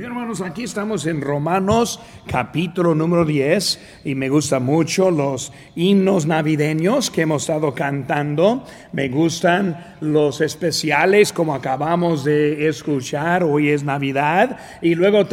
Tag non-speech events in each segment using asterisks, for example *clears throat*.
Bien, hermanos, aquí estamos en Romanos capítulo número 10 y me gustan mucho los himnos navideños que hemos estado cantando. Me gustan los especiales como acabamos de escuchar, hoy es Navidad y luego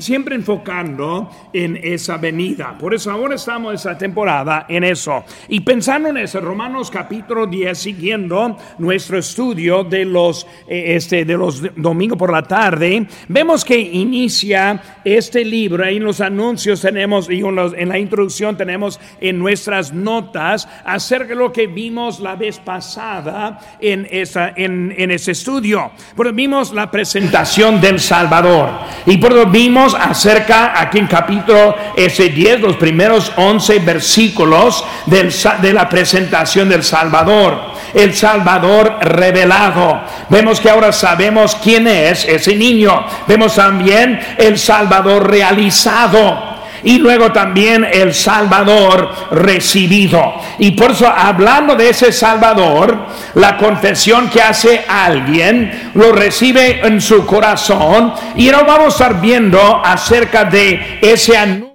siempre enfocando en esa venida. Por eso ahora estamos esa temporada en eso. Y pensando en eso, Romanos capítulo 10, siguiendo nuestro estudio de los, eh, este, de los domingos por la tarde, vemos que inicia este libro. Ahí en los anuncios tenemos, y en la introducción tenemos en nuestras notas acerca de lo que vimos la vez pasada en, esa, en, en ese estudio. Pero vimos la presentación del Salvador. Y por eso vimos acerca, aquí en capítulo ese 10, los primeros 11 versículos del, de la presentación del Salvador el Salvador revelado. Vemos que ahora sabemos quién es ese niño. Vemos también el Salvador realizado y luego también el Salvador recibido. Y por eso, hablando de ese Salvador, la confesión que hace alguien lo recibe en su corazón y ahora vamos a estar viendo acerca de ese anuncio.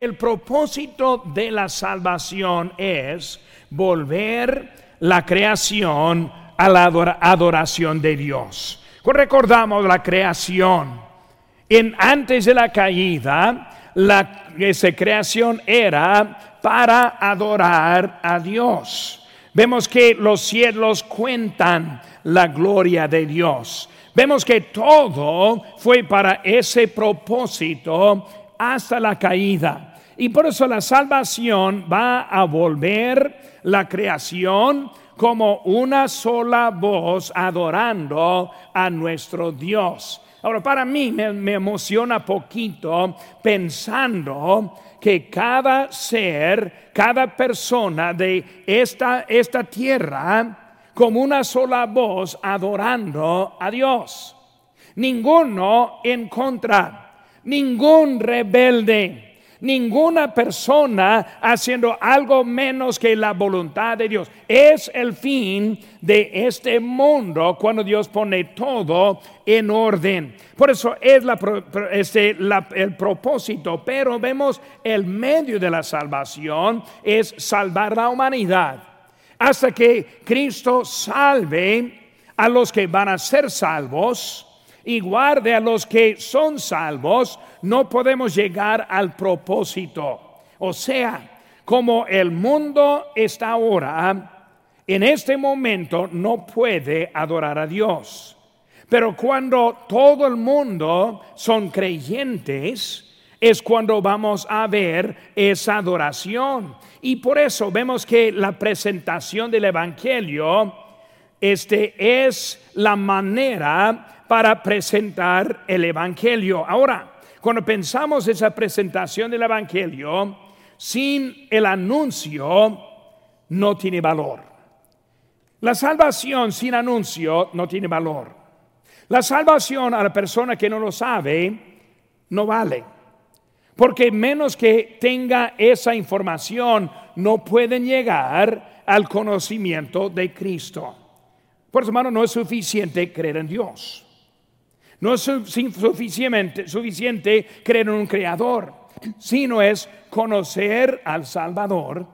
El propósito de la salvación es volver la creación a la adoración de Dios. Recordamos la creación. En, antes de la caída, la esa creación era para adorar a Dios. Vemos que los cielos cuentan la gloria de Dios. Vemos que todo fue para ese propósito hasta la caída. Y por eso la salvación va a volver la creación como una sola voz adorando a nuestro Dios. Ahora, para mí me, emociona poquito pensando que cada ser, cada persona de esta, esta tierra, como una sola voz adorando a Dios. Ninguno en contra, ningún rebelde ninguna persona haciendo algo menos que la voluntad de Dios. Es el fin de este mundo cuando Dios pone todo en orden. Por eso es este, el propósito, pero vemos el medio de la salvación es salvar la humanidad. Hasta que Cristo salve a los que van a ser salvos y guarde a los que son salvos, no podemos llegar al propósito. O sea, como el mundo está ahora, en este momento no puede adorar a Dios. Pero cuando todo el mundo son creyentes, es cuando vamos a ver esa adoración. Y por eso vemos que la presentación del Evangelio este es la manera para presentar el Evangelio. Ahora, cuando pensamos esa presentación del Evangelio, sin el anuncio no tiene valor. La salvación sin anuncio no tiene valor. La salvación a la persona que no lo sabe no vale. Porque menos que tenga esa información, no pueden llegar al conocimiento de Cristo. Por eso, hermano, no es suficiente creer en Dios. No es suficiente, suficiente creer en un creador, sino es conocer al Salvador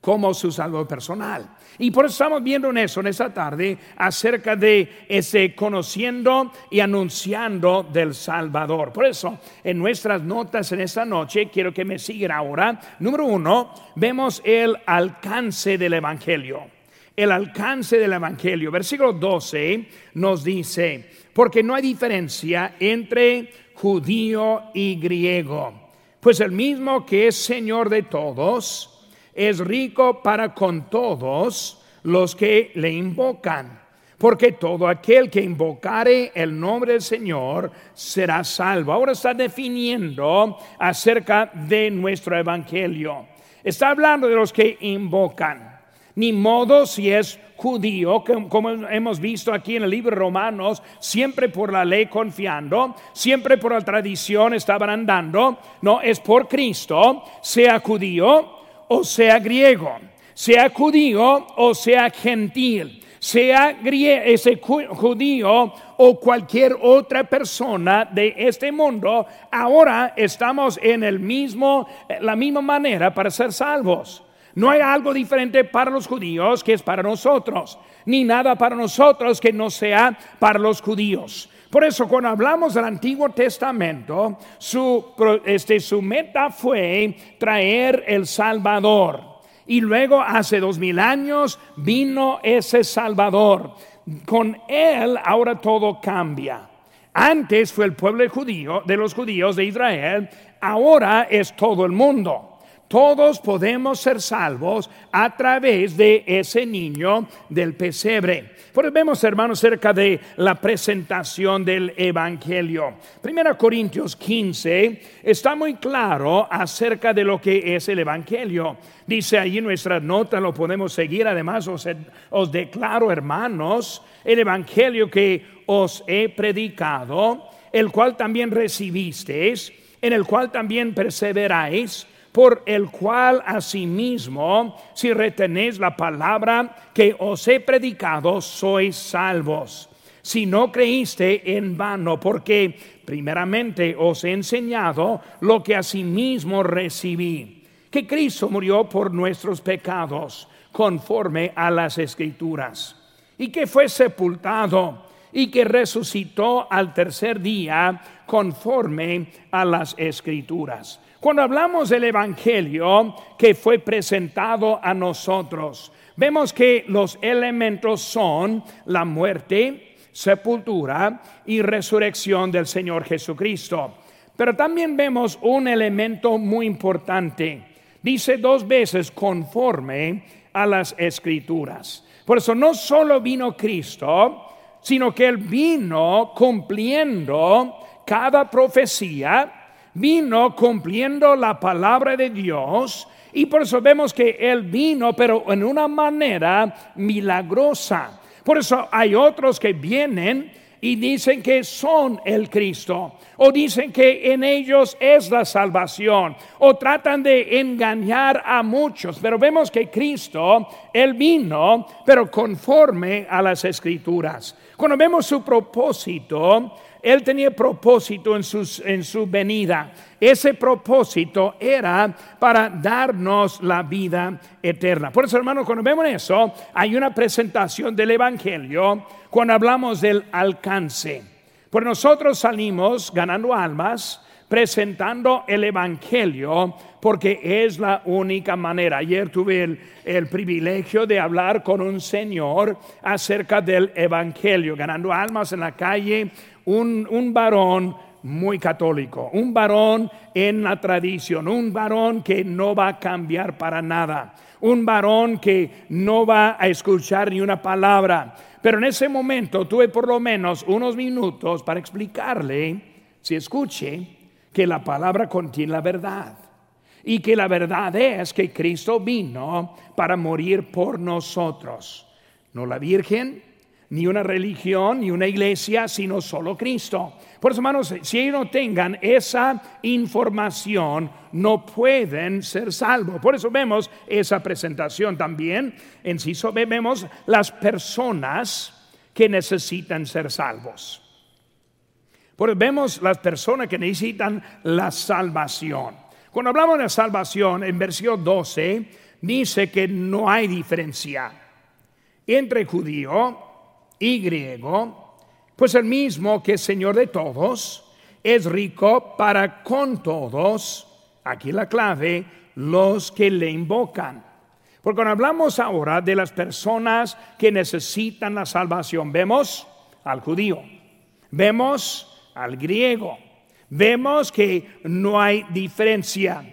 como su salvador personal. Y por eso estamos viendo en eso, en esta tarde, acerca de ese conociendo y anunciando del Salvador. Por eso, en nuestras notas en esta noche, quiero que me sigan ahora. Número uno, vemos el alcance del Evangelio. El alcance del Evangelio. Versículo 12 nos dice, porque no hay diferencia entre judío y griego, pues el mismo que es Señor de todos, es rico para con todos los que le invocan. Porque todo aquel que invocare el nombre del Señor será salvo. Ahora está definiendo acerca de nuestro evangelio. Está hablando de los que invocan. Ni modo si es judío, como hemos visto aquí en el libro de Romanos, siempre por la ley confiando, siempre por la tradición estaban andando, no es por Cristo, sea judío o sea griego, sea judío o sea gentil, sea ese judío o cualquier otra persona de este mundo, ahora estamos en el mismo, la misma manera para ser salvos. No hay algo diferente para los judíos que es para nosotros, ni nada para nosotros que no sea para los judíos. Por eso cuando hablamos del Antiguo Testamento, su, este, su meta fue traer el Salvador. Y luego hace dos mil años vino ese Salvador. Con él ahora todo cambia. Antes fue el pueblo judío, de los judíos de Israel, ahora es todo el mundo. Todos podemos ser salvos a través de ese niño del pesebre. Pues vemos, hermanos, cerca de la presentación del Evangelio. Primera Corintios 15 está muy claro acerca de lo que es el Evangelio. Dice allí nuestra nota, lo podemos seguir. Además, os, os declaro, hermanos, el Evangelio que os he predicado, el cual también recibisteis, en el cual también perseveráis por el cual asimismo, si retenéis la palabra que os he predicado, sois salvos. Si no creíste en vano, porque primeramente os he enseñado lo que asimismo recibí, que Cristo murió por nuestros pecados, conforme a las escrituras, y que fue sepultado y que resucitó al tercer día, conforme a las escrituras cuando hablamos del Evangelio que fue presentado a nosotros, vemos que los elementos son la muerte, sepultura y resurrección del Señor Jesucristo. Pero también vemos un elemento muy importante. Dice dos veces conforme a las escrituras. Por eso no solo vino Cristo, sino que Él vino cumpliendo cada profecía vino cumpliendo la palabra de Dios y por eso vemos que Él vino, pero en una manera milagrosa. Por eso hay otros que vienen y dicen que son el Cristo, o dicen que en ellos es la salvación, o tratan de engañar a muchos. Pero vemos que Cristo, Él vino, pero conforme a las escrituras. Cuando vemos su propósito, él tenía propósito en, en su venida. Ese propósito era para darnos la vida eterna. Por eso, hermano, cuando vemos eso, hay una presentación del Evangelio cuando hablamos del alcance. Pues nosotros salimos ganando almas, presentando el Evangelio, porque es la única manera. Ayer tuve el, el, privilegio de hablar con un señor acerca del Evangelio, ganando almas en la calle, un, varón muy católico, un varón en la tradición, un varón que no va a cambiar para nada, un varón que no va a escuchar ni una palabra. Pero en ese momento tuve por lo menos unos minutos para explicarle, si escuche, que la palabra contiene la verdad. Y que la verdad es que Cristo vino para morir por nosotros. No la Virgen, ni una religión, ni una iglesia, sino solo Cristo. Por eso, hermanos, si ellos no tengan esa información, no pueden ser salvos. Por eso vemos esa presentación también. En sí vemos las personas que necesitan ser salvos. Por vemos las personas que necesitan la salvación. Cuando hablamos de salvación, en versión 12 dice que no hay diferencia entre judío y griego, pues el mismo que es Señor de todos, es rico para con todos, aquí la clave, los que le invocan. Porque cuando hablamos ahora de las personas que necesitan la salvación, vemos al judío, vemos al griego, vemos que no hay diferencia,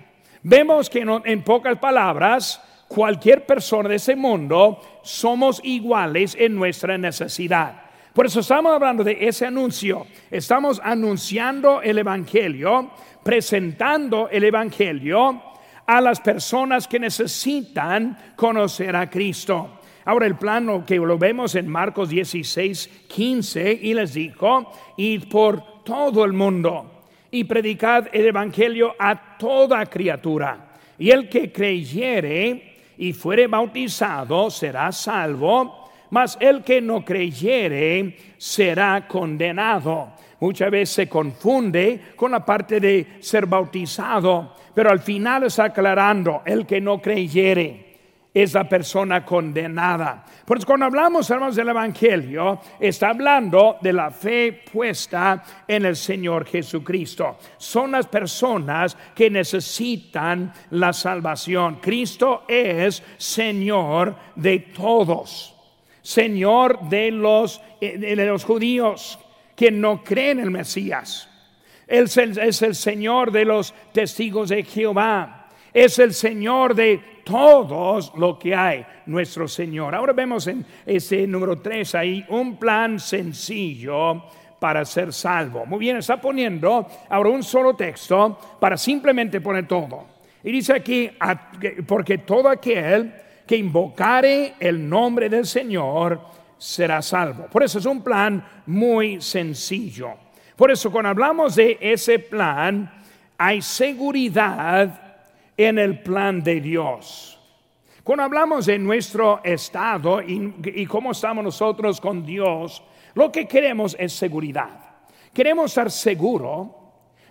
vemos que en pocas palabras, cualquier persona de ese mundo, somos iguales en nuestra necesidad. Por eso estamos hablando de ese anuncio. Estamos anunciando el Evangelio, presentando el Evangelio a las personas que necesitan conocer a Cristo. Ahora el plano que lo vemos en Marcos 16, 15, y les dijo, id por todo el mundo y predicad el Evangelio a toda criatura. Y el que creyere y fuere bautizado será salvo, mas el que no creyere será condenado. Muchas veces se confunde con la parte de ser bautizado, pero al final está aclarando, el que no creyere es la persona condenada. Por eso cuando hablamos, hermanos, del Evangelio, está hablando de la fe puesta en el Señor Jesucristo. Son las personas que necesitan la salvación. Cristo es Señor de todos. Señor de los, eh, de los judíos que no creen en el Mesías. Él es el Señor de los testigos de Jehová. Es el Señor de todos lo que hay, nuestro Señor. Ahora vemos en ese número 3 ahí un plan sencillo para ser salvo. Muy bien, está poniendo ahora un solo texto para simplemente poner todo. Y dice aquí, porque todo aquel que invocare el nombre del Señor será salvo. Por eso es un plan muy sencillo. Por eso cuando hablamos de ese plan, hay seguridad en el plan de Dios. Cuando hablamos de nuestro estado y, cómo estamos nosotros con Dios, lo que queremos es seguridad. Queremos estar seguros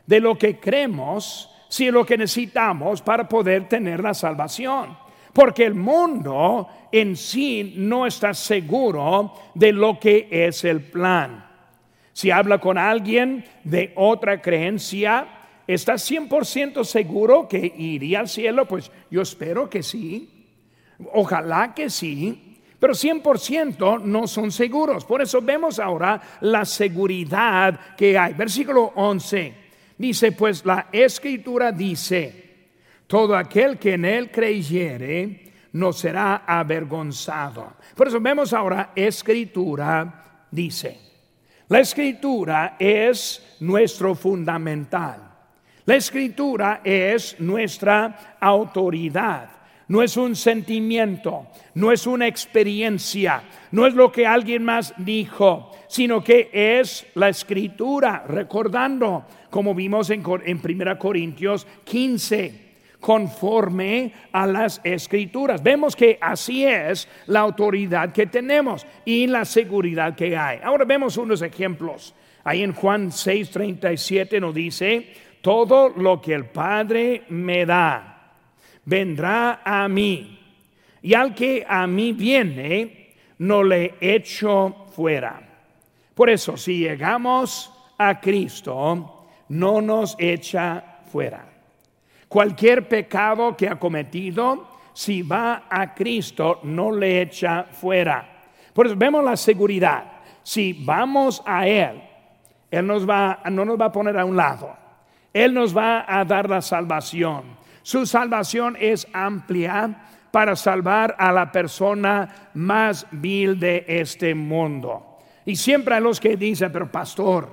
de lo que creemos, si lo que necesitamos para poder tener la salvación. Porque el mundo en sí no está seguro de lo que es el plan. Si habla con alguien de otra creencia, ¿Estás 100% seguro que iría al cielo? Pues yo espero que sí. Ojalá que sí. Pero 100% no son seguros. Por eso vemos ahora la seguridad que hay. Versículo 11. Dice, pues la escritura dice, todo aquel que en él creyere no será avergonzado. Por eso vemos ahora, escritura dice. La escritura es nuestro fundamental. La escritura es nuestra autoridad. No es un sentimiento, no es una experiencia, no es lo que alguien más dijo, sino que es la escritura, recordando, como vimos en, en 1 Corintios 15 conforme a las escrituras. Vemos que así es la autoridad que tenemos y la seguridad que hay. Ahora vemos unos ejemplos. Ahí en Juan 6:37 nos dice, todo lo que el Padre me da vendrá a mí, y al que a mí viene, no le echo fuera. Por eso, si llegamos a Cristo, no nos echa fuera. Cualquier pecado que ha cometido, si va a Cristo, no le echa fuera. Por eso vemos la seguridad. Si vamos a Él, Él nos va, no nos va a poner a un lado él nos va a dar la salvación. Su salvación es amplia para salvar a la persona más vil de este mundo. Y siempre hay los que dicen, pero pastor,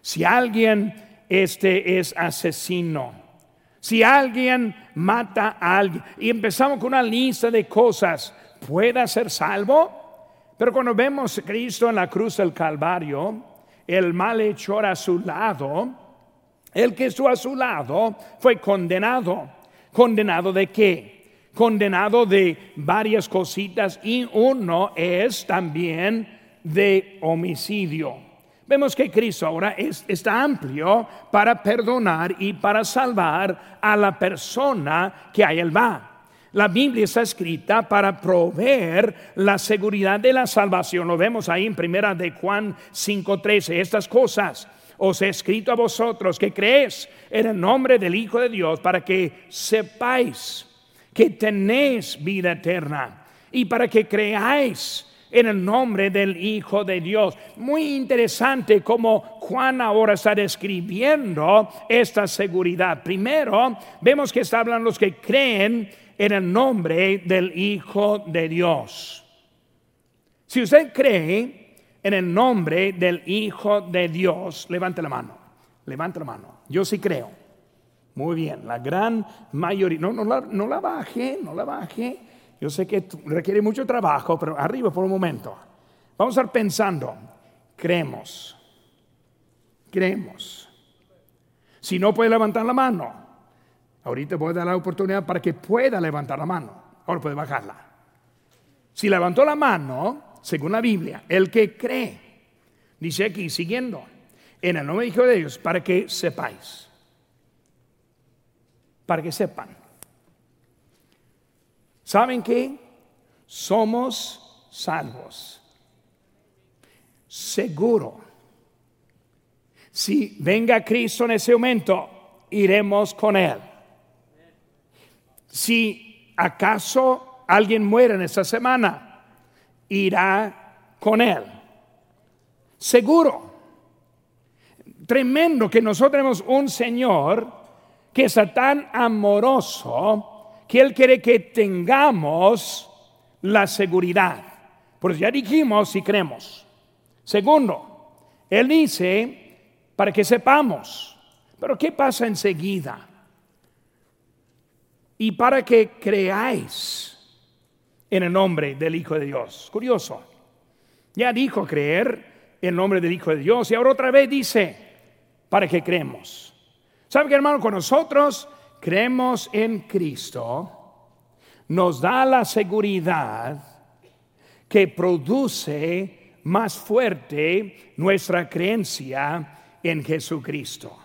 si alguien este es asesino, si alguien mata a alguien, y empezamos con una lista de cosas, ¿puede ser salvo? Pero cuando vemos a Cristo en la cruz del Calvario, el malhechor a su lado, el que estuvo a su lado fue condenado. ¿Condenado de qué? Condenado de varias cositas y uno es también de homicidio. Vemos que Cristo ahora está amplio para perdonar y para salvar a la persona que a él va. La Biblia está escrita para proveer la seguridad de la salvación. Lo vemos ahí en primera de Juan 5:13. Estas cosas os he escrito a vosotros que creéis en el nombre del Hijo de Dios para que sepáis que tenéis vida eterna y para que creáis en el nombre del Hijo de Dios. Muy interesante como Juan ahora está describiendo esta seguridad. Primero, vemos que está hablando los que creen en el nombre del Hijo de Dios. Si usted cree en el nombre del Hijo de Dios. Levante la mano, levante la mano. Yo sí creo. Muy bien, la gran mayoría, no, no, la, no la baje, no la baje. Yo sé que requiere mucho trabajo, pero arriba por un momento. Vamos a estar pensando, creemos, creemos. Si no puede levantar la mano, ahorita voy a dar la oportunidad para que pueda levantar la mano. Ahora puede bajarla. Si levantó la mano, según la Biblia, el que cree, dice aquí, siguiendo, en el nombre de Hijo de Dios, para que sepáis, para que sepan. ¿Saben qué? Somos salvos. Seguro. Si venga Cristo en ese momento, iremos con Él. Si acaso alguien muere en esta semana, irá con Él. Seguro. Tremendo que nosotros tenemos un Señor que es tan amoroso que Él quiere que tengamos la seguridad. Pues ya dijimos si creemos. Segundo, Él dice para que sepamos. Pero ¿qué pasa enseguida? Y para que creáis en el nombre del Hijo de Dios. Curioso. Ya dijo creer en el nombre del Hijo de Dios y ahora otra vez dice para que creemos. ¿Sabe qué hermano? Con nosotros creemos en Cristo, nos da la seguridad que produce más fuerte nuestra creencia en Jesucristo.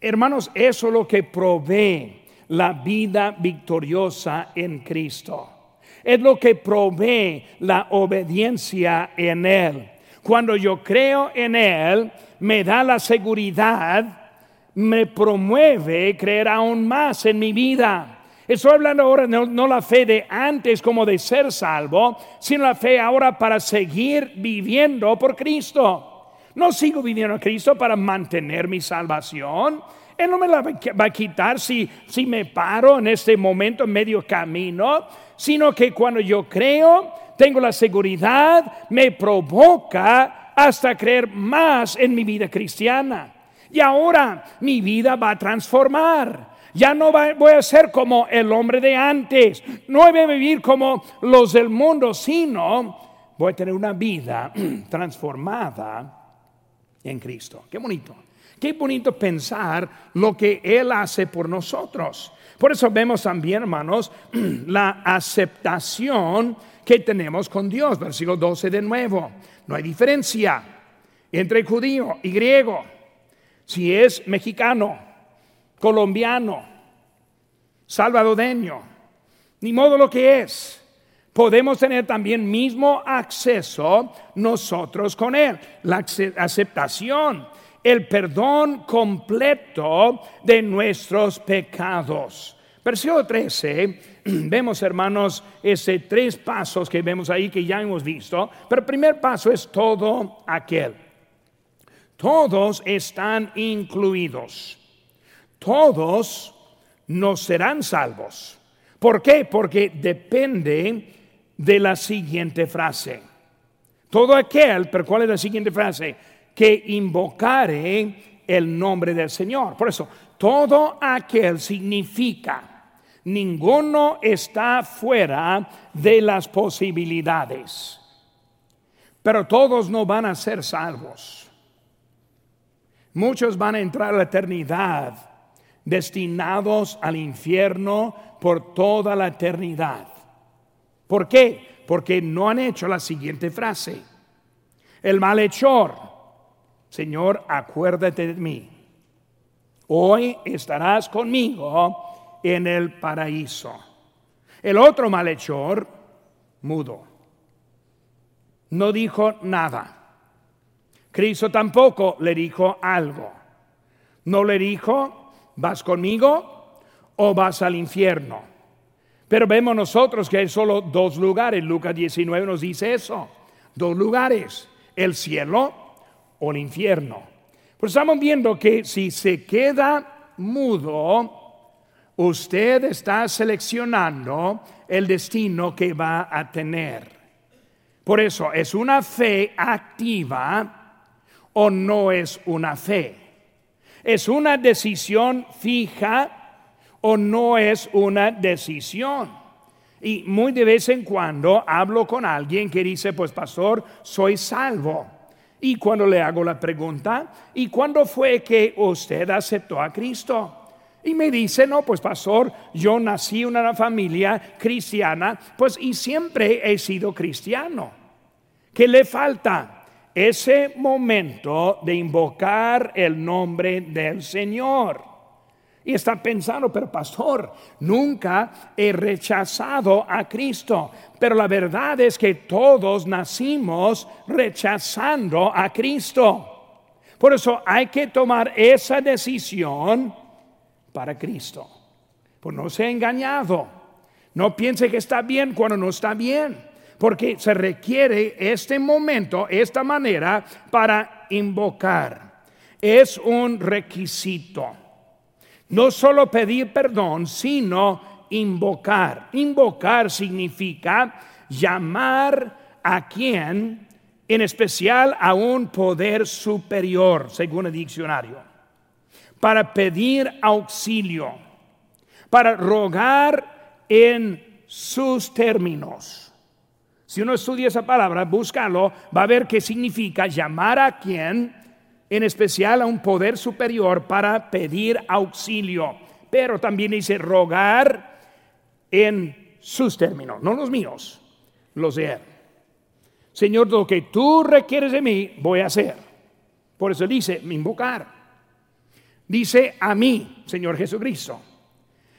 Hermanos, eso es lo que provee la vida victoriosa en Cristo. Es lo que provee la obediencia en Él. Cuando yo creo en Él, me da la seguridad, me promueve creer aún más en mi vida. Estoy hablando ahora no, la fe de antes como de ser salvo, sino la fe ahora para seguir viviendo por Cristo. No sigo viviendo a Cristo para mantener mi salvación. Él no me la va a quitar si, si me paro en este momento, en medio camino, sino que cuando yo creo, tengo la seguridad, me provoca hasta creer más en mi vida cristiana. Y ahora mi vida va a transformar. Ya no voy a ser como el hombre de antes. No voy a vivir como los del mundo, sino voy a tener una vida *clears throat* transformada en Cristo. Qué bonito. Qué bonito pensar lo que Él hace por nosotros. Por eso vemos también, hermanos, *clears throat* la aceptación que tenemos con Dios. Versículo 12 de nuevo. No hay diferencia entre judío y griego. Si es mexicano, colombiano, salvadoreño, ni modo lo que es podemos tener también mismo acceso nosotros con Él. La aceptación, el perdón completo de nuestros pecados. Versículo 13, *clears throat* vemos hermanos, ese tres pasos que vemos ahí que ya hemos visto, pero el primer paso es todo aquel. Todos están incluidos. Todos no serán salvos. ¿Por qué? Porque depende de la siguiente frase. Todo aquel, pero ¿cuál es la siguiente frase? Que invocare el nombre del Señor. Por eso, todo aquel significa, ninguno está fuera de las posibilidades. Pero todos no van a ser salvos. Muchos van a entrar a la eternidad destinados al infierno por toda la eternidad. ¿Por qué? Porque no han hecho la siguiente frase. El malhechor, Señor, acuérdate de mí. Hoy estarás conmigo en el paraíso. El otro malhechor, mudo. No dijo nada. Cristo tampoco le dijo algo. No le dijo, ¿vas conmigo o vas al infierno? Pero vemos nosotros que hay solo dos lugares. Lucas 19 nos dice eso. Dos lugares, el cielo o el infierno. Pues estamos viendo que si se queda mudo, usted está seleccionando el destino que va a tener. Por eso, ¿es una fe activa o no es una fe? ¿Es una decisión fija o no es una decisión. Y muy de vez en cuando hablo con alguien que dice, pues pastor, soy salvo. Y cuando le hago la pregunta, ¿y cuándo fue que usted aceptó a Cristo? Y me dice, no, pues pastor, yo nací en una familia cristiana, pues y siempre he sido cristiano. que le falta ese momento de invocar el nombre del Señor. Y está pensando, pero pastor, nunca he rechazado a Cristo. Pero la verdad es que todos nacimos rechazando a Cristo. Por eso hay que tomar esa decisión para Cristo. Pues no sea engañado. No piense que está bien cuando no está bien. Porque se requiere este momento, esta manera para invocar. Es un requisito. No solo pedir perdón, sino invocar. Invocar significa llamar a quien en especial a un poder superior, según el diccionario, para pedir auxilio, para rogar en sus términos. Si uno estudia esa palabra, búscalo, va a ver qué significa llamar a quien, en especial a un poder superior, para pedir auxilio. Pero también dice rogar en sus términos, no los míos, los de Él. Señor, lo que tú requieres de mí, voy a hacer. Por eso dice, invocar. Dice a mí, Señor Jesucristo.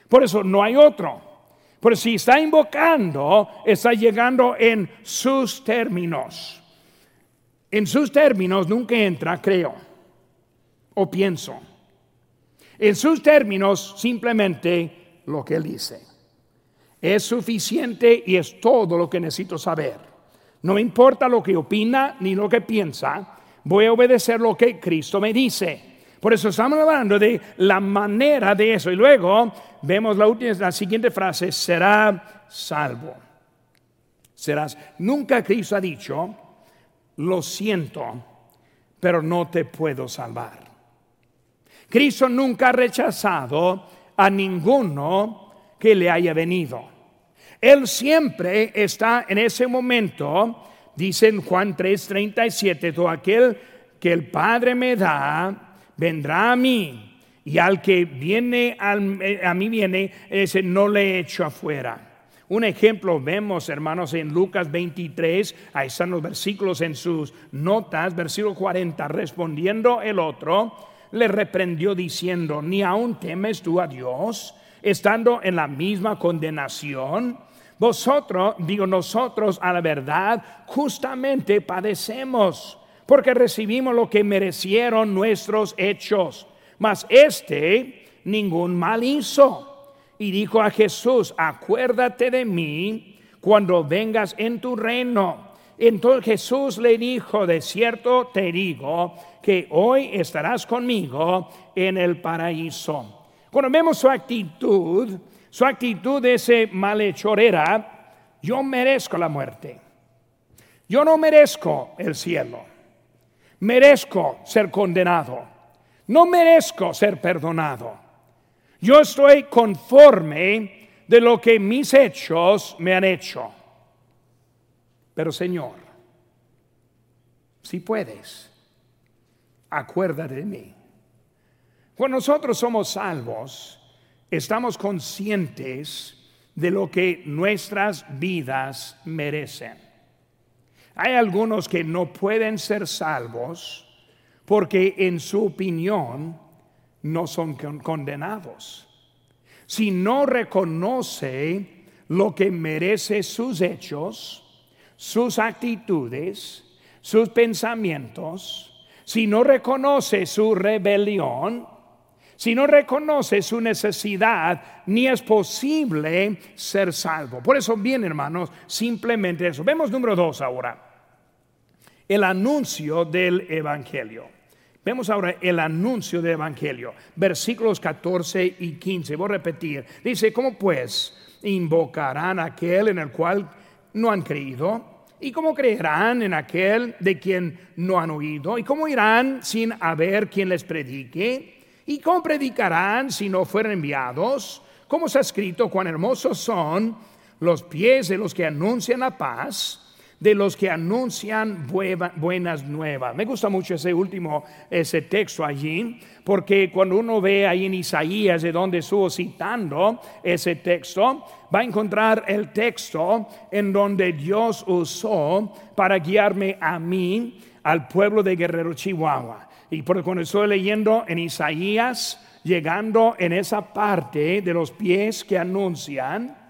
Por eso no hay otro. Por si está invocando, está llegando en sus términos. En sus términos nunca entra, creo, o pienso. En sus términos, simplemente lo que Él dice. Es suficiente y es todo lo que necesito saber. No importa lo que opina ni lo que piensa, voy a obedecer lo que Cristo me dice. Por eso estamos hablando de la manera de eso. Y luego vemos la, la siguiente frase, será salvo. Serás. Nunca Cristo ha dicho, lo siento, pero no te puedo salvar. Cristo nunca ha rechazado a ninguno que le haya venido. Él siempre está en ese momento, dice en Juan 3:37, todo aquel que el Padre me da, vendrá a mí, y al que viene a mí viene, ese no le echo afuera. Un ejemplo vemos, hermanos, en Lucas 23, ahí están los versículos en sus notas, versículo 40, respondiendo el otro, le reprendió diciendo, ni aún temes tú a Dios, estando en la misma condenación. Vosotros, digo nosotros, a la verdad, justamente padecemos, porque recibimos lo que merecieron nuestros hechos. Mas este ningún mal hizo. Y dijo a Jesús, acuérdate de mí cuando vengas en tu reino. Entonces Jesús le dijo, de cierto te digo, que hoy estarás conmigo en el paraíso. Cuando vemos su actitud, su actitud de ese malhechor era, yo merezco la muerte. Yo no merezco el cielo. Merezco ser condenado. No merezco ser perdonado. Yo estoy conforme de lo que mis hechos me han hecho. Pero Señor, si puedes, acuérdate de mí. Cuando nosotros somos salvos, estamos conscientes de lo que nuestras vidas merecen. Hay algunos que no pueden ser salvos porque en su opinión no son condenados. Si no reconoce lo que merece sus hechos, sus actitudes, sus pensamientos, si no reconoce su rebelión, si no reconoce su necesidad, ni es posible ser salvo. Por eso, bien, hermanos, simplemente eso. Vemos número dos ahora. El anuncio del Evangelio. Vemos ahora el anuncio del Evangelio. Versículos 14 y 15. Voy a repetir. Dice, ¿cómo pues invocarán aquel en el cual no han creído? ¿Y cómo creerán en aquel de quien no han oído? ¿Y cómo irán sin haber quien les predique? ¿Y cómo predicarán si no fueran enviados? Como se ha escrito, cuán hermosos son los pies de los que anuncian la paz, de los que anuncian buenas nuevas. Me gusta mucho ese último, ese texto allí, porque cuando uno ve ahí en Isaías, de donde estuvo citando ese texto, va a encontrar el texto en donde Dios usó para guiarme a mí, al pueblo de Guerrero Chihuahua. Y por cuando estoy leyendo en Isaías, llegando en esa parte de los pies que anuncian,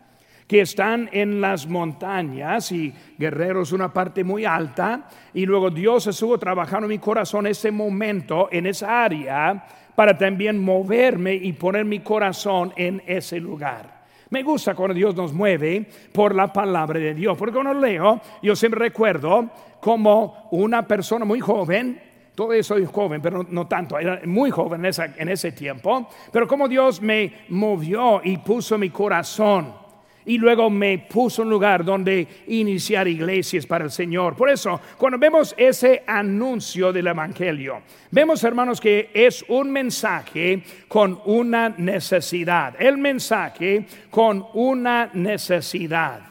que están en las montañas y Guerrero es una parte muy alta y luego Dios estuvo trabajando en mi corazón ese momento, en esa área, para también moverme y poner mi corazón en ese lugar. Me gusta cuando Dios nos mueve por la palabra de Dios, porque cuando leo, yo siempre recuerdo como una persona muy joven, todavía soy joven, pero no tanto, era muy joven en, en ese tiempo, pero como Dios me movió y puso mi corazón y luego me puso un lugar donde iniciar iglesias para el Señor. Por eso, cuando vemos ese anuncio del Evangelio, vemos hermanos que es un mensaje con una necesidad, el mensaje con una necesidad.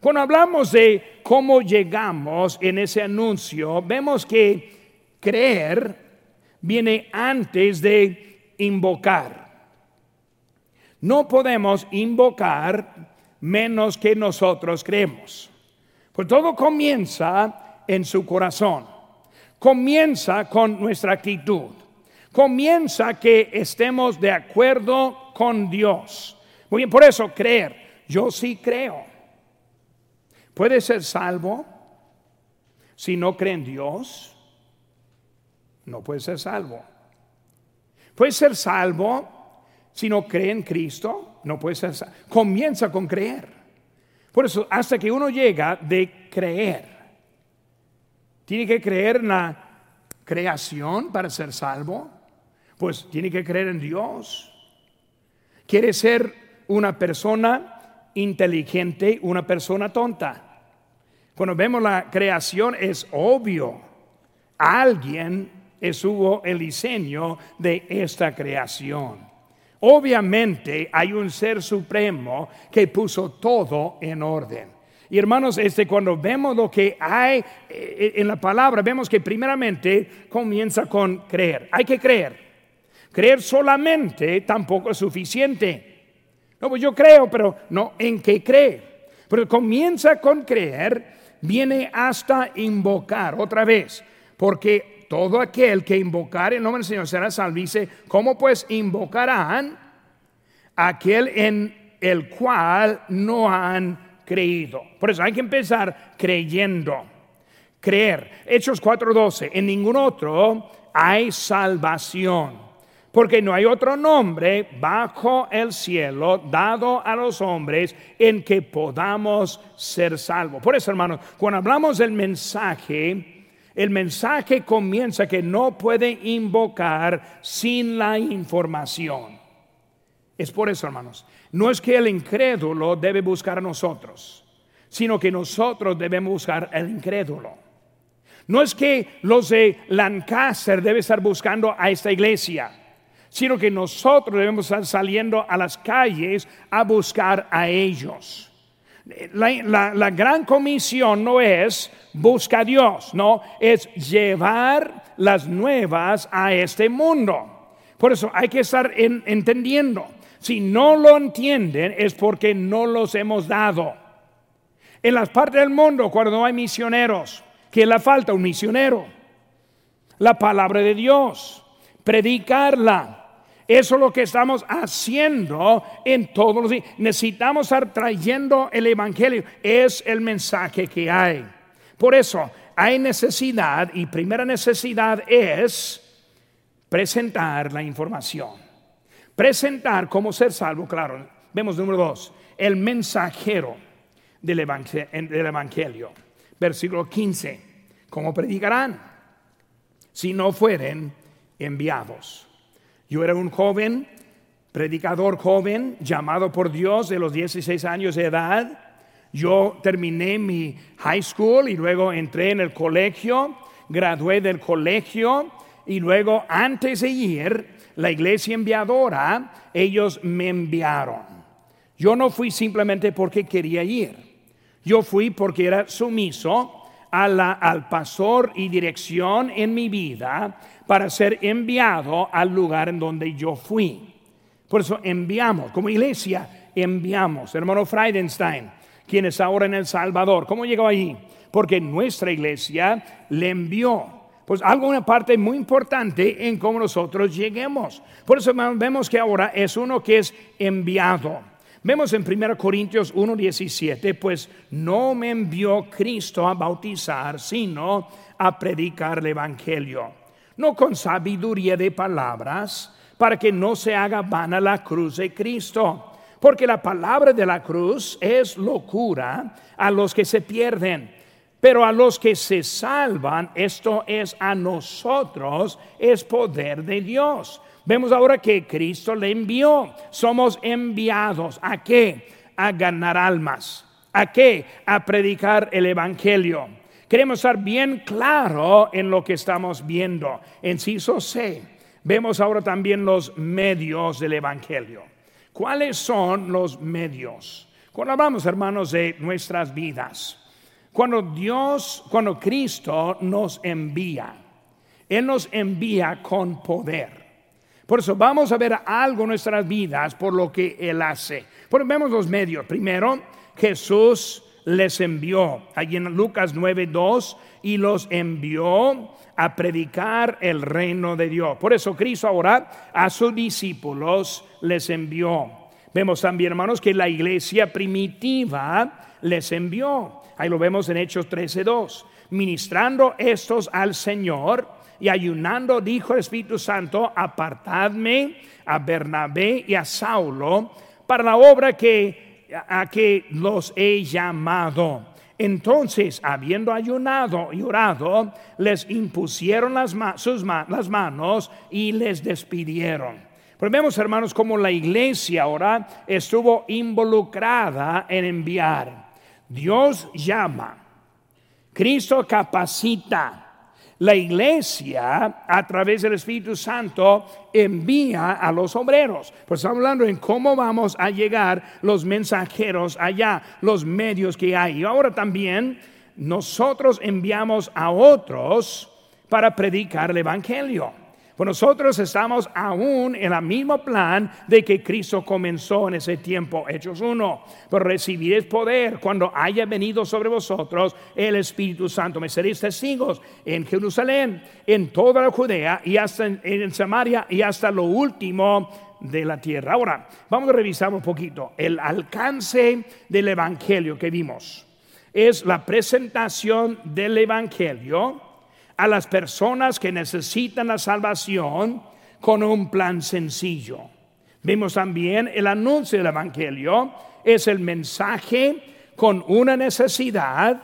Cuando hablamos de cómo llegamos en ese anuncio, vemos que creer viene antes de invocar. No podemos invocar menos que nosotros creemos. Pues todo comienza en su corazón. Comienza con nuestra actitud. Comienza que estemos de acuerdo con Dios. Muy bien, por eso creer. Yo sí creo. ¿Puede ser salvo si no cree en Dios? No puede ser salvo. ¿Puede ser salvo si no cree en Cristo? No puede ser. Comienza con creer. Por eso, hasta que uno llega de creer, tiene que creer en la creación para ser salvo, pues tiene que creer en Dios. Quiere ser una persona inteligente, una persona tonta. Cuando vemos la creación es obvio, alguien hubo el diseño de esta creación. Obviamente hay un ser supremo que puso todo en orden. Y hermanos, este, cuando vemos lo que hay eh, en la palabra, vemos que primeramente comienza con creer. Hay que creer. Creer solamente tampoco es suficiente. No, pues yo creo, pero no en qué cree. Pero comienza con creer, viene hasta invocar otra vez. Porque todo aquel que invocar el nombre del Señor será salvo. Dice, ¿cómo pues invocarán aquel en el cual no han creído? Por eso hay que empezar creyendo. Creer. Hechos 4:12. En ningún otro hay salvación. Porque no hay otro nombre bajo el cielo dado a los hombres en que podamos ser salvos. Por eso, hermanos, cuando hablamos del mensaje, el mensaje comienza que no puede invocar sin la información. Es por eso, hermanos. No es que el incrédulo debe buscar a nosotros, sino que nosotros debemos buscar al incrédulo. No es que los de Lancaster deben estar buscando a esta iglesia, sino que nosotros debemos estar saliendo a las calles a buscar a ellos. La, gran comisión no es busca a Dios, no, es llevar las nuevas a este mundo. Por eso hay que estar entendiendo. Si no lo entienden es porque no los hemos dado. En las partes del mundo, cuando no hay misioneros, que le falta un misionero. La palabra de Dios, predicarla, eso es lo que estamos haciendo en todos los días. Necesitamos estar trayendo el Evangelio. Es el mensaje que hay. Por eso hay necesidad y primera necesidad es presentar la información. Presentar cómo ser salvo, claro. Vemos número dos, el mensajero del evangelio, del evangelio. Versículo 15, ¿cómo predicarán si no fueren enviados? Yo era un joven, predicador joven, llamado por Dios de los 16 años de edad. Yo terminé mi high school y luego entré en el colegio, gradué del colegio y luego antes de ir, la iglesia enviadora, ellos me enviaron. Yo no fui simplemente porque quería ir. Yo fui porque era sumiso a la, al pastor y dirección en mi vida para ser enviado al lugar en donde yo fui. Por eso enviamos, como iglesia, enviamos. Hermano Friedenstein, quien es ahora en El Salvador, ¿cómo llegó allí? Porque nuestra iglesia le envió pues algo, una parte muy importante en cómo nosotros lleguemos. Por eso vemos que ahora es uno que es enviado. Vemos en 1 Corintios 1:17, pues no me envió Cristo a bautizar, sino a predicar el Evangelio, no con sabiduría de palabras, para que no se haga vana la cruz de Cristo. Porque la palabra de la cruz es locura a los que se pierden pero a los que se salvan, esto es a nosotros, es poder de Dios. Vemos ahora que Cristo le envió. Somos enviados. ¿A qué? A ganar almas. ¿A qué? A predicar el Evangelio. Queremos estar bien claro en lo que estamos viendo. En Ciso C, vemos ahora también los medios del Evangelio. ¿Cuáles son los medios? Cuando hablamos, hermanos, de nuestras vidas, cuando Dios, cuando Cristo nos envía, Él nos envía con poder. Por eso vamos a ver algo en nuestras vidas por lo que Él hace. Porque vemos los medios. Primero, Jesús les envió, allí en Lucas 9:2, y los envió a predicar el reino de Dios. Por eso Cristo ahora a sus discípulos les envió. Vemos también, hermanos, que la iglesia primitiva les envió. Ahí lo vemos en Hechos 13:2. Ministrando estos al Señor y ayunando, dijo el Espíritu Santo, apartadme a Bernabé y a Saulo para la obra que, a que los he llamado. Entonces, habiendo ayunado y orado, les impusieron las, sus las manos y les despidieron. Pero vemos, hermanos, como la iglesia ahora estuvo involucrada en enviar. Dios llama, Cristo capacita. La iglesia, a través del Espíritu Santo, envía a los obreros. Pues estamos hablando en cómo vamos a llegar los mensajeros allá, los medios que hay. Y ahora también nosotros enviamos a otros para predicar el Evangelio. Pues nosotros estamos aún en el mismo plan de que Cristo comenzó en ese tiempo, Hechos 1. Pero recibiréis poder cuando haya venido sobre vosotros el Espíritu Santo. Me seréis testigos en Jerusalén, en toda la Judea y hasta en, en Samaria y hasta lo último de la tierra. Ahora, vamos a revisar un poquito el alcance del Evangelio que vimos. Es la presentación del Evangelio a las personas que necesitan la salvación con un plan sencillo. Vimos también el anuncio del Evangelio, es el mensaje con una necesidad,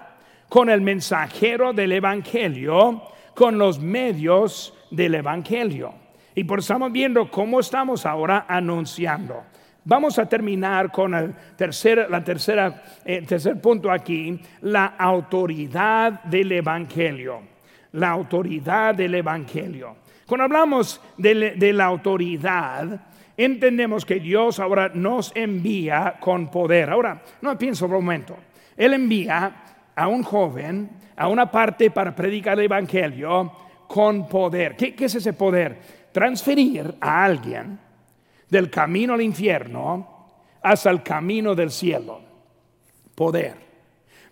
con el mensajero del Evangelio, con los medios del Evangelio. Y por estamos viendo cómo estamos ahora anunciando. Vamos a terminar con el tercer, la tercera, el tercer punto aquí, la autoridad del Evangelio la autoridad del Evangelio. Cuando hablamos de, la autoridad, entendemos que Dios ahora nos envía con poder. Ahora, no pienso por un momento. Él envía a un joven a una parte para predicar el Evangelio con poder. ¿Qué, ¿Qué, es ese poder? Transferir a alguien del camino al infierno hasta el camino del cielo. Poder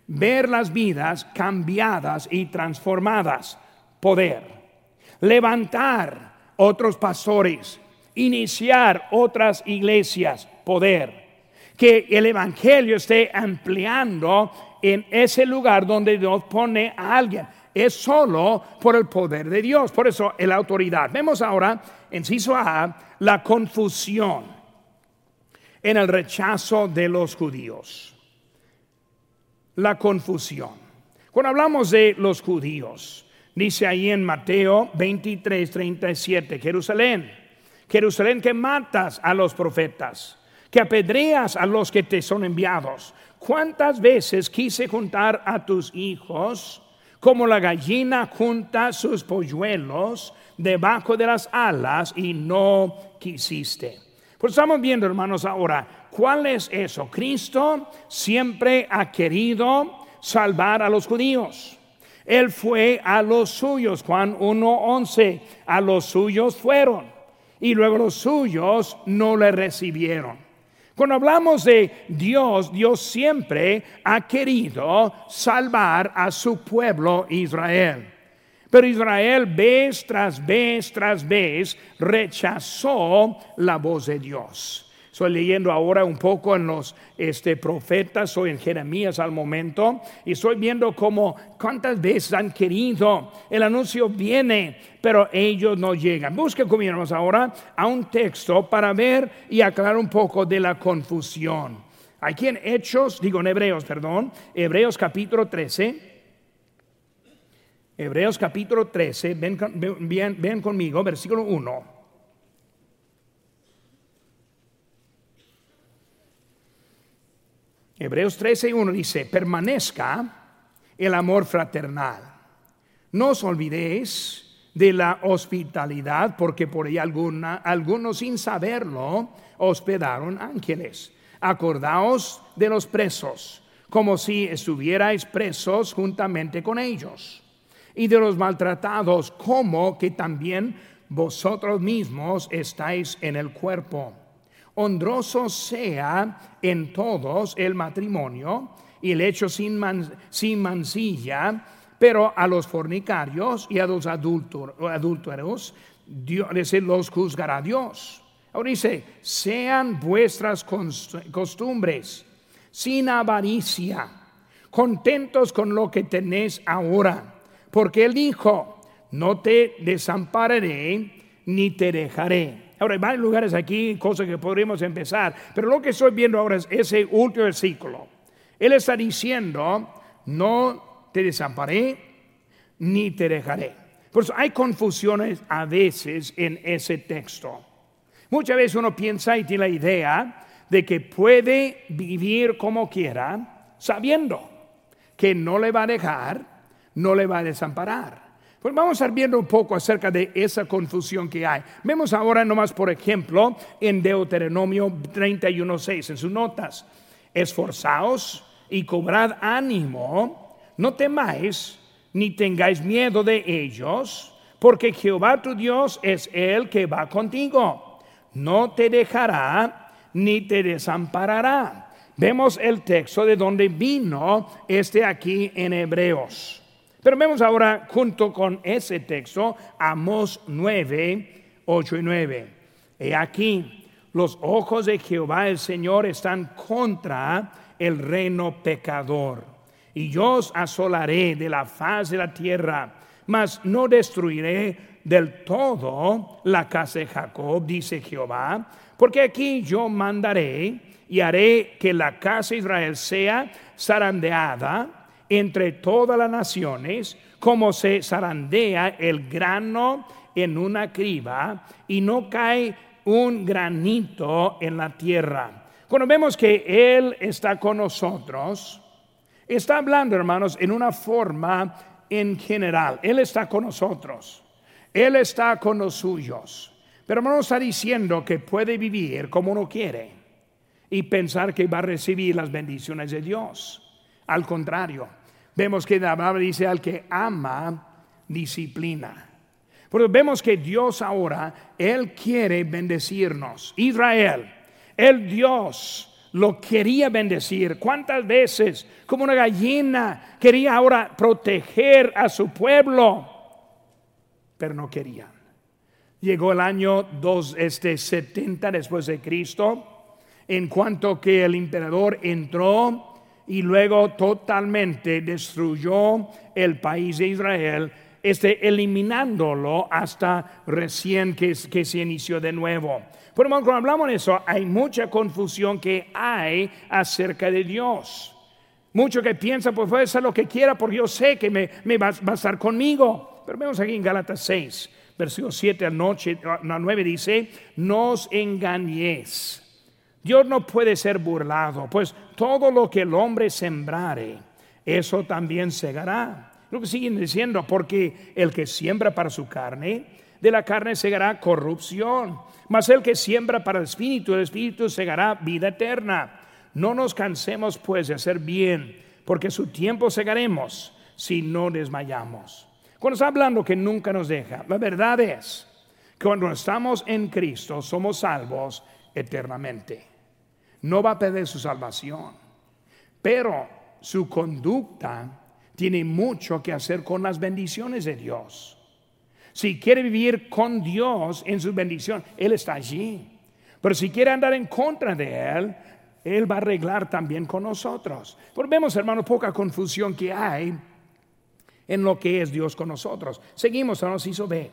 ver las vidas cambiadas y transformadas. Poder. Levantar otros pastores. Iniciar otras iglesias. Poder. Que el Evangelio esté ampliando en ese lugar donde Dios pone a alguien. Es solo por el poder de Dios. Por eso la autoridad. Vemos ahora, en Ciso A, la confusión en el rechazo de los judíos la confusión. Cuando hablamos de los judíos, dice ahí en Mateo 23, 37, Jerusalén, Jerusalén que matas a los profetas, que apedreas a los que te son enviados. ¿Cuántas veces quise juntar a tus hijos como la gallina junta sus polluelos debajo de las alas y no quisiste? Pues estamos viendo, hermanos, ahora ¿cuál es eso? Cristo siempre ha querido salvar a los judíos. Él fue a los suyos, Juan 1.11, a los suyos fueron y luego los suyos no le recibieron. Cuando hablamos de Dios, Dios siempre ha querido salvar a su pueblo Israel. Pero Israel vez tras vez tras vez rechazó la voz de Dios. Estoy leyendo ahora un poco en los este, profetas o en Jeremías al momento y estoy viendo cómo cuántas veces han querido, el anuncio viene, pero ellos no llegan. Busque conmigo ahora a un texto para ver y aclarar un poco de la confusión. Aquí en Hechos, digo en Hebreos, perdón, Hebreos capítulo 13. Hebreos capítulo 13, ven, ven conmigo, versículo 1. Hebreos 13.1 dice, permanezca el amor fraternal. No os olvidéis de la hospitalidad, porque por ahí alguna, algunos sin saberlo hospedaron ángeles. Acordaos de los presos, como si estuvierais presos juntamente con ellos. Y de los maltratados, como que también vosotros mismos estáis en el cuerpo honroso sea en todos el matrimonio y el hecho sin, mancilla, pero a los fornicarios y a los adúlteros, los juzgará Dios. Ahora dice, sean vuestras costumbres sin avaricia, contentos con lo que tenéis ahora, porque Él dijo, no te desampararé ni te dejaré. Ahora hay varios lugares aquí, cosas que podríamos empezar, pero lo que estoy viendo ahora es ese último versículo. Él está diciendo, no te desamparé ni te dejaré. Por eso hay confusiones a veces en ese texto. Muchas veces uno piensa y tiene la idea de que puede vivir como quiera, sabiendo que no le va a dejar, no le va a desamparar. Pues vamos a estar viendo un poco acerca de esa confusión que hay. Vemos ahora nomás, por ejemplo, en Deuteronomio 31.6, en sus notas, esforzaos y cobrad ánimo, no temáis ni tengáis miedo de ellos, porque Jehová tu Dios es el que va contigo. No te dejará ni te desamparará. Vemos el texto de donde vino este aquí en Hebreos. Pero vemos ahora junto con ese texto Amos 9, 8 y 9. He aquí, los ojos de Jehová el Señor están contra el reino pecador. Y yo os asolaré de la faz de la tierra, mas no destruiré del todo la casa de Jacob, dice Jehová, porque aquí yo mandaré y haré que la casa de Israel sea zarandeada entre todas las naciones, como se zarandea el grano en una criba y no cae un granito en la tierra. Cuando vemos que Él está con nosotros, está hablando, hermanos, en una forma en general. Él está con nosotros. Él está con los suyos. Pero no está diciendo que puede vivir como uno quiere y pensar que va a recibir las bendiciones de Dios. Al contrario, vemos que la palabra dice al que ama, disciplina. Pero vemos que Dios ahora, Él quiere bendecirnos. Israel, el Dios lo quería bendecir. ¿Cuántas veces, como una gallina, quería ahora proteger a su pueblo? Pero no querían. Llegó el año 2, este, 70 después de Cristo en cuanto que el emperador entró y luego totalmente destruyó el país de Israel, este, eliminándolo hasta recién que, se inició de nuevo. Pero cuando hablamos de eso, hay mucha confusión que hay acerca de Dios. Mucho que piensa, pues puede ser lo que quiera, porque yo sé que me, va, a estar conmigo. Pero vemos aquí en Gálatas 6, versículo 7 a 9 dice, no os engañéis Dios no puede ser burlado, pues todo lo que el hombre sembrare, eso también segará. Lo que siguen diciendo, porque el que siembra para su carne, de la carne segará corrupción, mas el que siembra para el espíritu, el espíritu segará vida eterna. No nos cansemos pues de hacer bien, porque su tiempo segaremos si no desmayamos. Cuando está hablando que nunca nos deja, la verdad es que cuando estamos en Cristo somos salvos eternamente. No va a perder su salvación, pero su conducta tiene mucho que hacer con las bendiciones de Dios. Si quiere vivir con Dios en su bendición, Él está allí. Pero si quiere andar en contra de Él, Él va a arreglar también con nosotros. Porque vemos, hermano, poca confusión que hay en lo que es Dios con nosotros. Seguimos, nos hizo ver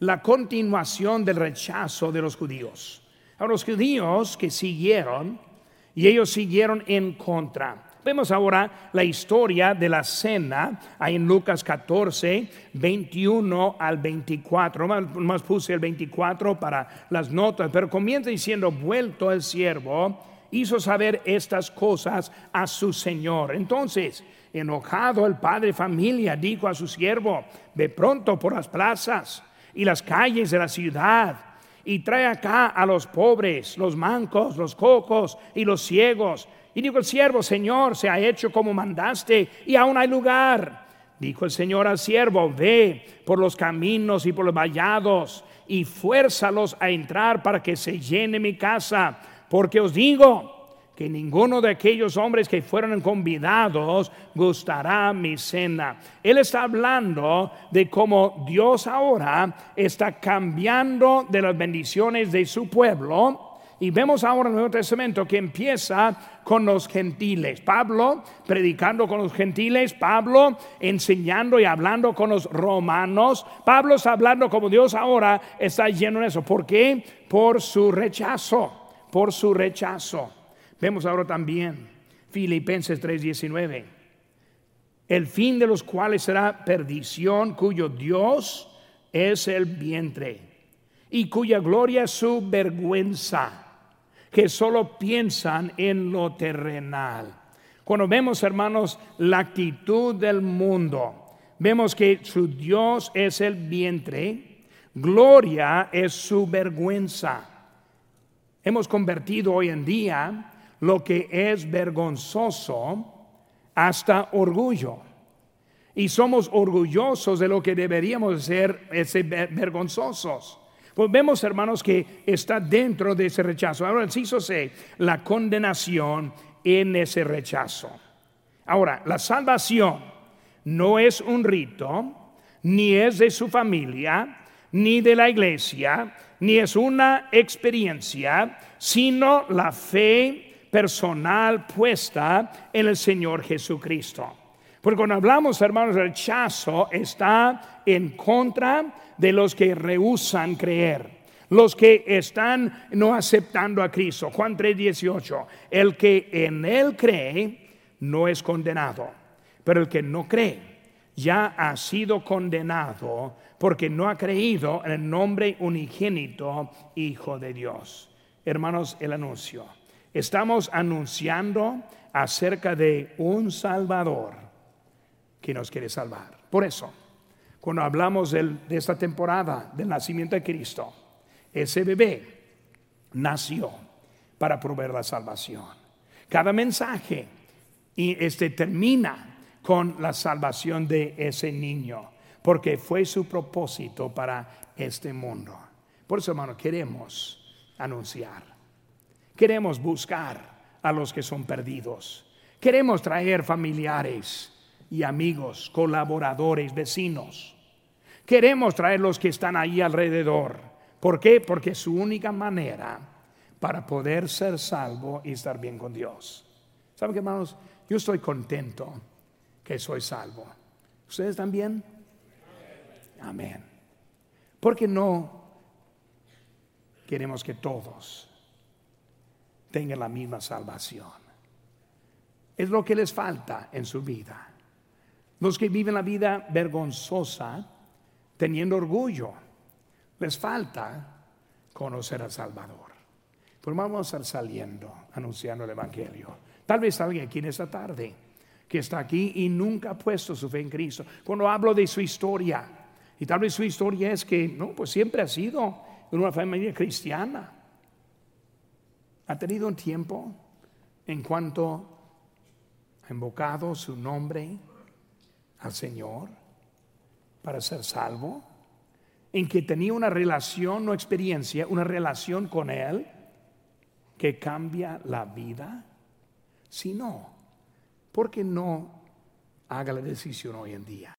la continuación del rechazo de los judíos. A los judíos que siguieron, y ellos siguieron en contra. Vemos ahora la historia de la cena ahí en Lucas 14, 21 al 24. Más puse el 24 para las notas, pero comienza diciendo, vuelto el siervo, hizo saber estas cosas a su señor. Entonces, enojado el padre familia dijo a su siervo, ve pronto por las plazas y las calles de la ciudad y trae acá a los pobres, los mancos, los cocos y los ciegos. Y dijo el siervo, Señor, se ha hecho como mandaste y aún hay lugar. Dijo el Señor al siervo, ve por los caminos y por los vallados y fuérzalos a entrar para que se llene mi casa. Porque os digo, que ninguno de aquellos hombres que fueron convidados gustará mi cena. Él está hablando de cómo Dios ahora está cambiando de las bendiciones de su pueblo. Y vemos ahora en el Nuevo Testamento que empieza con los gentiles. Pablo predicando con los gentiles, Pablo enseñando y hablando con los romanos. Pablo está hablando como Dios ahora está lleno eso. ¿Por qué? Por su rechazo, por su rechazo. Vemos ahora también Filipenses 3:19. El fin de los cuales será perdición, cuyo Dios es el vientre y cuya gloria es su vergüenza, que solo piensan en lo terrenal. Cuando vemos, hermanos, la actitud del mundo, vemos que su Dios es el vientre, gloria es su vergüenza. Hemos convertido hoy en día lo que es vergonzoso hasta orgullo. Y somos orgullosos de lo que deberíamos ser vergonzosos. Pues vemos, hermanos, que está dentro de ese rechazo. Ahora, el CISO C, la condenación en ese rechazo. Ahora, la salvación no es un rito, ni es de su familia, ni de la iglesia, ni es una experiencia, sino la fe personal puesta en el Señor Jesucristo. Porque cuando hablamos, hermanos, rechazo está en contra de los que rehusan creer, los que están no aceptando a Cristo. Juan 3:18, el que en Él cree no es condenado, pero el que no cree ya ha sido condenado porque no ha creído en el nombre unigénito Hijo de Dios. Hermanos, el anuncio. Estamos anunciando acerca de un Salvador que nos quiere salvar. Por eso, cuando hablamos de esta temporada del nacimiento de Cristo, ese bebé nació para proveer la salvación. Cada mensaje y este termina con la salvación de ese niño, porque fue su propósito para este mundo. Por eso, hermano, queremos anunciar Queremos buscar a los que son perdidos. Queremos traer familiares y amigos, colaboradores, vecinos. Queremos traer los que están ahí alrededor. ¿Por qué? Porque es su única manera para poder ser salvo y estar bien con Dios. ¿Saben qué, hermanos? Yo estoy contento que soy salvo. ¿Ustedes también? Amén. Porque no queremos que todos tengan la misma salvación. Es lo que les falta en su vida. Los que viven la vida vergonzosa, teniendo orgullo, les falta conocer al Salvador. Pues vamos a saliendo, anunciando el Evangelio. Tal vez alguien aquí en esta tarde que está aquí y nunca ha puesto su fe en Cristo. Cuando hablo de su historia, Y tal vez su historia es que, no, pues siempre ha sido una familia cristiana. Ha tenido un tiempo en cuanto ha invocado su nombre al Señor para ser salvo, en que tenía una relación, no experiencia, una relación con Él que cambia la vida. Si no, ¿por qué no haga la decisión hoy en día?